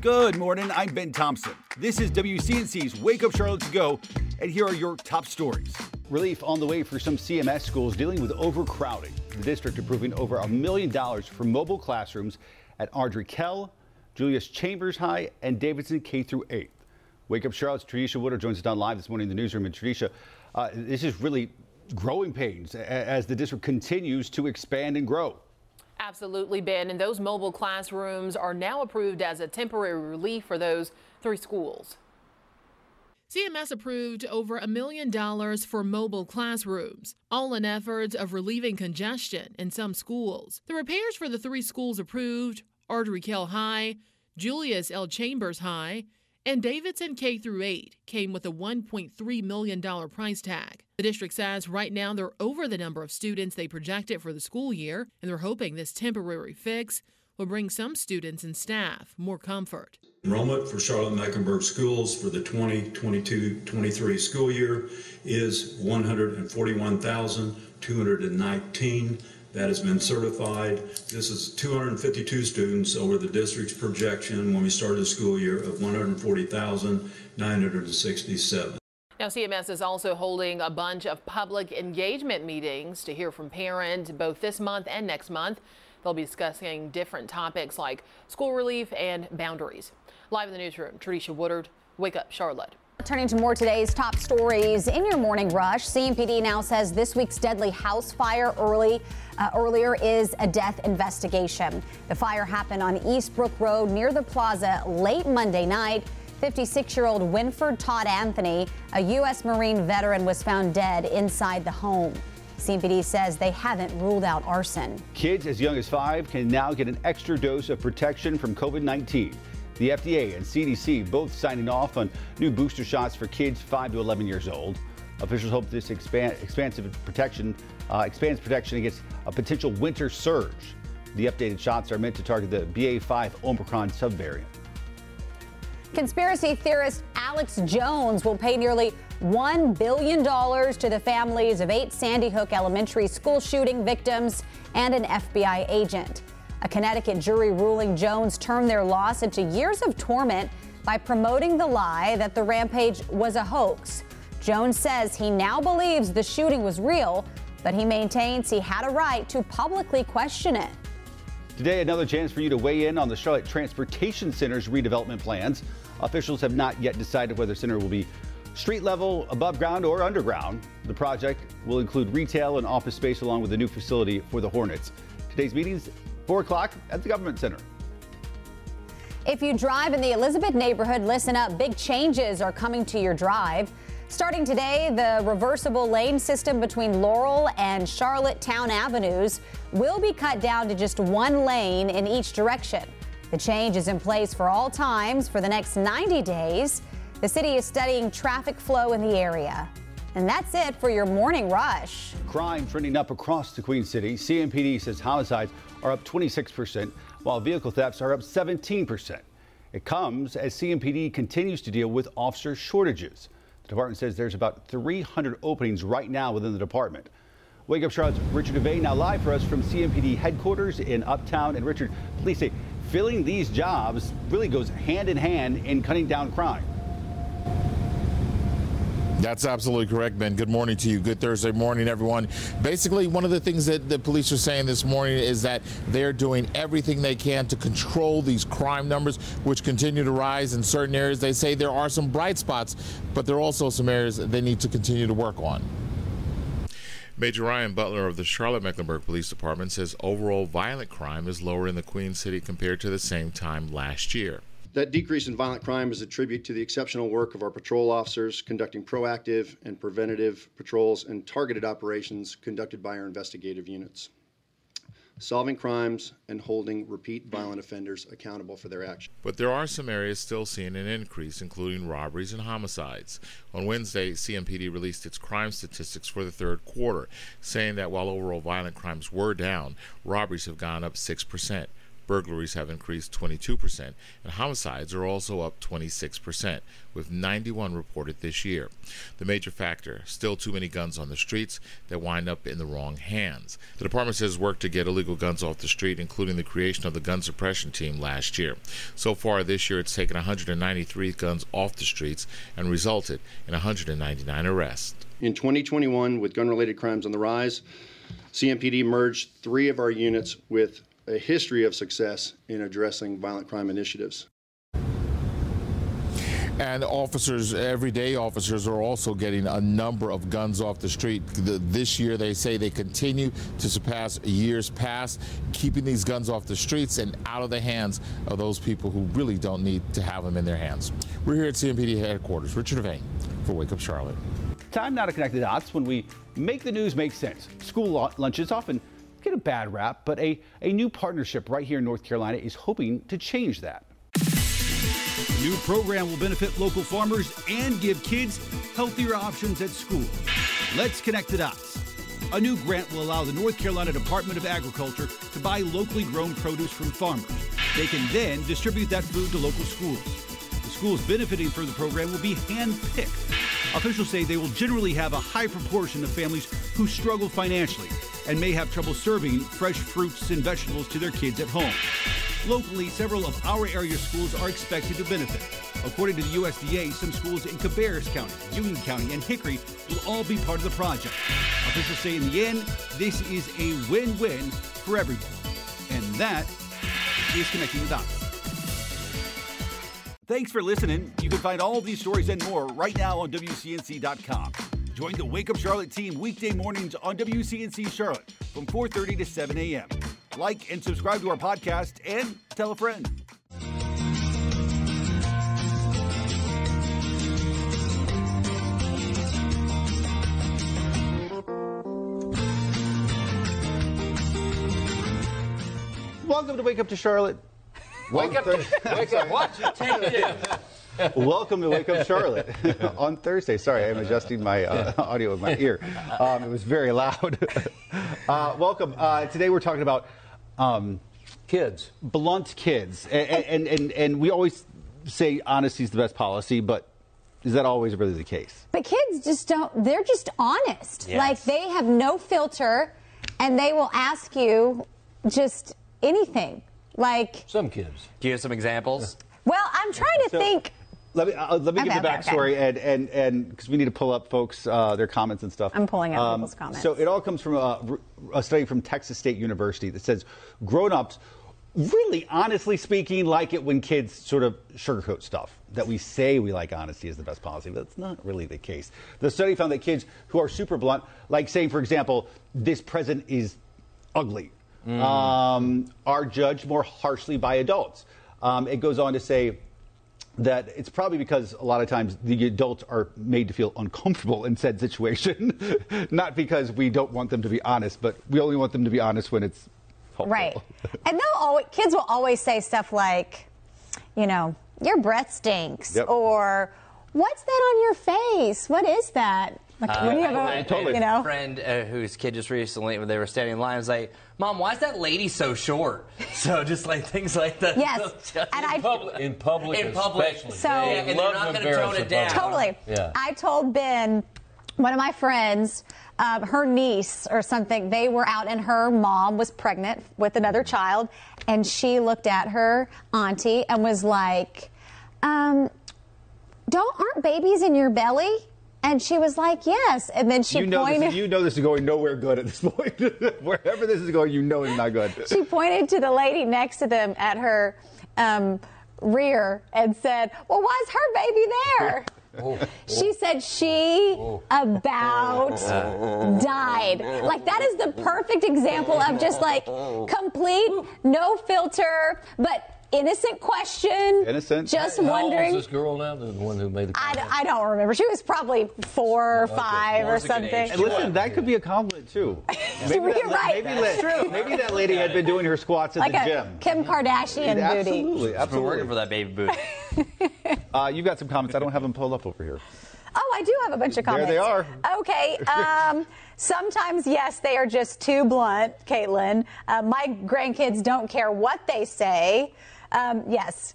Good morning. I'm Ben Thompson. This is WCNC's Wake Up Charlotte to Go, and here are your top stories. Relief on the way for some CMS schools dealing with overcrowding. The district approving over a million dollars for mobile classrooms at Ardrey Kell, Julius Chambers High, and Davidson K through 8. Wake Up Charlotte's Tradesha Woodard joins us on live this morning in the newsroom. And Tradesha, uh, this is really growing pains as the district continues to expand and grow. Absolutely, Ben. And those mobile classrooms are now approved as a temporary relief for those three schools. CMS approved over a million dollars for mobile classrooms, all in efforts of relieving congestion in some schools. The repairs for the three schools approved Ardrey Kell High, Julius L. Chambers High, and Davidson K through 8 came with a $1.3 million price tag. The district says right now they're over the number of students they projected for the school year, and they're hoping this temporary fix will bring some students and staff more comfort. Enrollment for Charlotte Mecklenburg schools for the 2022-23 school year is 141,219 that has been certified. This is 252 students over the district's projection when we started the school year of 140,967. Now, CMS is also holding a bunch of public engagement meetings to hear from parents both this month and next month. They'll be discussing different topics like school relief and boundaries. Live in the newsroom, Tradesha Woodard, Wake Up Charlotte. Turning to more today's top stories in your morning rush, CMPD now says this week's deadly house fire early uh, earlier is a death investigation. The fire happened on Eastbrook Road near the plaza late Monday night. 56 year old Winford Todd Anthony, a U.S. Marine veteran, was found dead inside the home. CMPD says they haven't ruled out arson. Kids as young as five can now get an extra dose of protection from COVID 19. The FDA and CDC both signing off on new booster shots for kids 5 to 11 years old. Officials hope this expansive protection uh, expands protection against a potential winter surge. The updated shots are meant to target the BA5 Omicron subvariant. Conspiracy theorist Alex Jones will pay nearly $1 billion to the families of eight Sandy Hook Elementary School shooting victims and an FBI agent. A Connecticut jury ruling Jones turned their loss into years of torment by promoting the lie that the rampage was a hoax. Jones says he now believes the shooting was real, but he maintains he had a right to publicly question it. Today, another chance for you to weigh in on the Charlotte Transportation Center's redevelopment plans. Officials have not yet decided whether the center will be street level, above ground, or underground. The project will include retail and office space along with a new facility for the Hornets. Today's meetings 4 o'clock at the Government Center. If you drive in the Elizabeth neighborhood, listen up. Big changes are coming to your drive. Starting today, the reversible lane system between Laurel and Charlottetowne Avenues will be cut down to just one lane in each direction. The change is in place for all times for the next 90 days. The city is studying traffic flow in the area. And that's it for your morning rush. Crime trending up across the Queen City. CMPD says homicides are up 26%, while vehicle thefts are up 17%. It comes as CMPD continues to deal with officer shortages. The department says there's about 300 openings right now within the department. Wake Up Charlotte's Richard DeVayne now live for us from CMPD headquarters in Uptown. And Richard, please say, filling these jobs really goes hand in hand in cutting down crime. That's absolutely correct, Ben. Good morning to you. Good Thursday morning, everyone. Basically, one of the things that the police are saying this morning is that they're doing everything they can to control these crime numbers, which continue to rise in certain areas. They say there are some bright spots, but there are also some areas they need to continue to work on. Major Ryan Butler of the Charlotte Mecklenburg Police Department says overall violent crime is lower in the Queen City compared to the same time last year. That decrease in violent crime is a tribute to the exceptional work of our patrol officers conducting proactive and preventative patrols and targeted operations conducted by our investigative units, solving crimes and holding repeat violent offenders accountable for their actions. But there are some areas still seeing an increase, including robberies and homicides. On Wednesday, CMPD released its crime statistics for the third quarter, saying that while overall violent crimes were down, robberies have gone up 6%. Burglaries have increased 22%, and homicides are also up 26%, with 91 reported this year. The major factor still too many guns on the streets that wind up in the wrong hands. The department says work to get illegal guns off the street, including the creation of the gun suppression team last year. So far this year, it's taken 193 guns off the streets and resulted in 199 arrests. In 2021, with gun related crimes on the rise, CMPD merged three of our units with a history of success in addressing violent crime initiatives. And officers, everyday officers, are also getting a number of guns off the street. The, this year, they say they continue to surpass years past, keeping these guns off the streets and out of the hands of those people who really don't need to have them in their hands. We're here at CMPD headquarters. Richard DeVayne for Wake Up Charlotte. Time now to connect the dots when we make the news make sense. School lunches often get a bad rap, but a, a new partnership right here in North Carolina is hoping to change that. The new program will benefit local farmers and give kids healthier options at school. Let's connect the dots. A new grant will allow the North Carolina Department of Agriculture to buy locally grown produce from farmers. They can then distribute that food to local schools. The schools benefiting from the program will be hand-picked. Officials say they will generally have a high proportion of families who struggle financially and may have trouble serving fresh fruits and vegetables to their kids at home. Locally, several of our area schools are expected to benefit. According to the USDA, some schools in Cabarrus County, Union County, and Hickory will all be part of the project. Officials say in the end, this is a win-win for everyone. And that is Connecting the Dots. Thanks for listening. You can find all these stories and more right now on WCNC.com. Join the Wake Up Charlotte team weekday mornings on WCNC Charlotte from 4:30 to 7 a.m. Like and subscribe to our podcast and tell a friend. Welcome to Wake Up to Charlotte. Wake up, wake up, watch it, take it. Welcome to Wake Up Charlotte on Thursday. Sorry, I'm adjusting my uh, audio in my ear. Um, it was very loud. uh, welcome. Uh, today we're talking about um, Kids. blunt kids, and, and and and we always say honesty is the best policy, but is that always really the case? But kids just don't, they're just honest. Yes. Like they have no filter and they will ask you just anything. Like, Some kids. Do you have some examples? well, I'm trying to So- think. Let me uh, let me Okay, give the okay, backstory okay. and and and because we need to pull up folks uh, their comments and stuff. Um, I'm pulling up people's comments. So it all comes from a, a study from Texas State University that says grown-ups really honestly speaking like it when kids sort of sugarcoat stuff that we say we like honesty is the best policy but that's not really the case the study found that kids who are super blunt like saying for example this present is ugly um, are judged more harshly by adults um, it goes on to say that it's probably because a lot of times the adults are made to feel uncomfortable in said situation, not because we don't want them to be honest, but we only want them to be honest when it's helpful. Right. And they'll always, kids will always say stuff like, you know, your breath stinks, Yep. or what's that on your face? What is that? Like, when you have a- I had Totally. you know? friend uh, whose kid just recently, when they were standing in line, was like, "Mom, why is that lady so short?" So just like things like that. Yes. And I- Public, in public, In public. especially. So- Yeah, They and they're not gonna tone it down. Totally. Yeah. I told Ben, one of my friends, um, her niece or something, they were out and her mom was pregnant with another child. And she looked at her auntie and was like, um, don't, aren't babies in your belly? And she was like, yes. And then she You know, pointed. this, you know this is going nowhere good at this point. Wherever this is going, you know it's not good. she pointed to the lady next to them at her um, rear and said, Well, why is her baby there? She said she about died. Like, that is the perfect example of just like complete, no filter, but innocent question. Innocent. Just How old wondering. is this girl now? The one who made the I, comment? I don't remember. She was probably four or five or That's a good something. And listen, that could be a compliment too. You're right. Maybe, That's that, maybe that lady had been doing her squats at Like the a gym. Kim Kardashian booty. Absolutely, Been absolutely. working for that baby booty. Uh, you've got some comments. I don't have them pulled up over here. Oh, I I do have a bunch of comments. Here they are. Okay. Um, sometimes, yes, they are just too blunt, Caitlin. Uh, my grandkids don't care what they say. Um, yes.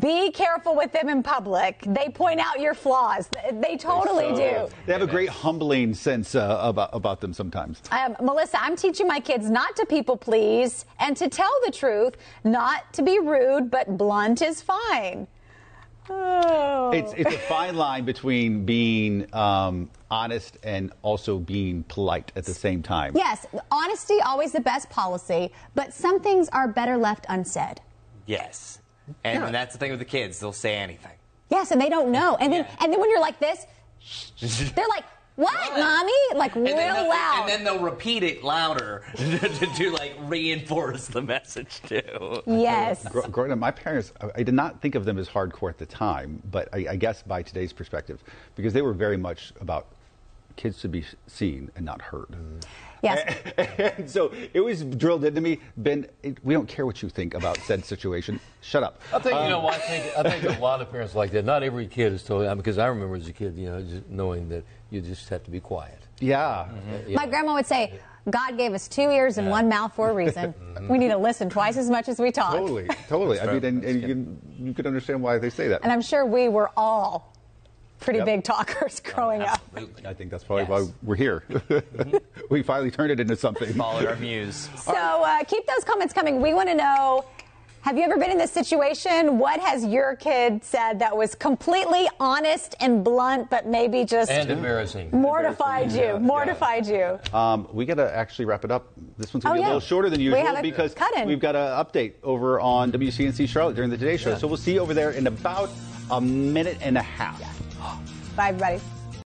Be careful with them in public. They point out your flaws. They totally do. They have a great humbling sense uh, about, about them sometimes. Um, Melissa, I'm teaching my kids not to people please and to tell the truth, not to be rude, but blunt is fine. Oh. It's, it's a fine line between being um, honest and also being polite at the same time. Yes, honesty always the best policy, but some things are better left unsaid. Yes. And, and that's the thing with the kids; they'll say anything. Yes, and they don't know. And then and then when you're like this, they're like, "What, mommy?" Like And real then they'll- loud. And then they'll repeat it louder to, to, to, like reinforce the message too. yes. Gr- Growing up, my parents, I- I did not think of them as hardcore at the time, but I, I guess by today's perspective, because they were very much about kids to be seen and not heard. Yes. and so it was drilled into me, Ben, it, we don't care what you think about said situation. Shut up. I think you Um, know. what, I think I think a lot of parents like that. Not every kid is totally. Because I remember as a kid, you know, just knowing that you just have to be quiet. Yeah. My grandma would say, "God gave us two ears and one mouth for a reason. we need to listen twice as much as we talk." Totally, totally. I mean, and, and you, can, you can understand why they say that. And I'm sure we were all pretty Yep. big talkers growing up. I think that's probably why we're here. we finally turned it into something. Followed our muse. So uh, keep those comments coming. We want to know. Have you ever been in this situation? What has your kid said that was completely honest and blunt, but maybe just And embarrassing. mortified you? Yeah, mortified you. Um, we got to actually wrap it up. This one's going to Oh, be a yeah. little shorter than usual have a because we've got an update over on WCNC Charlotte during the Today Show. So we'll see you over there in about a minute and a half. Bye, everybody.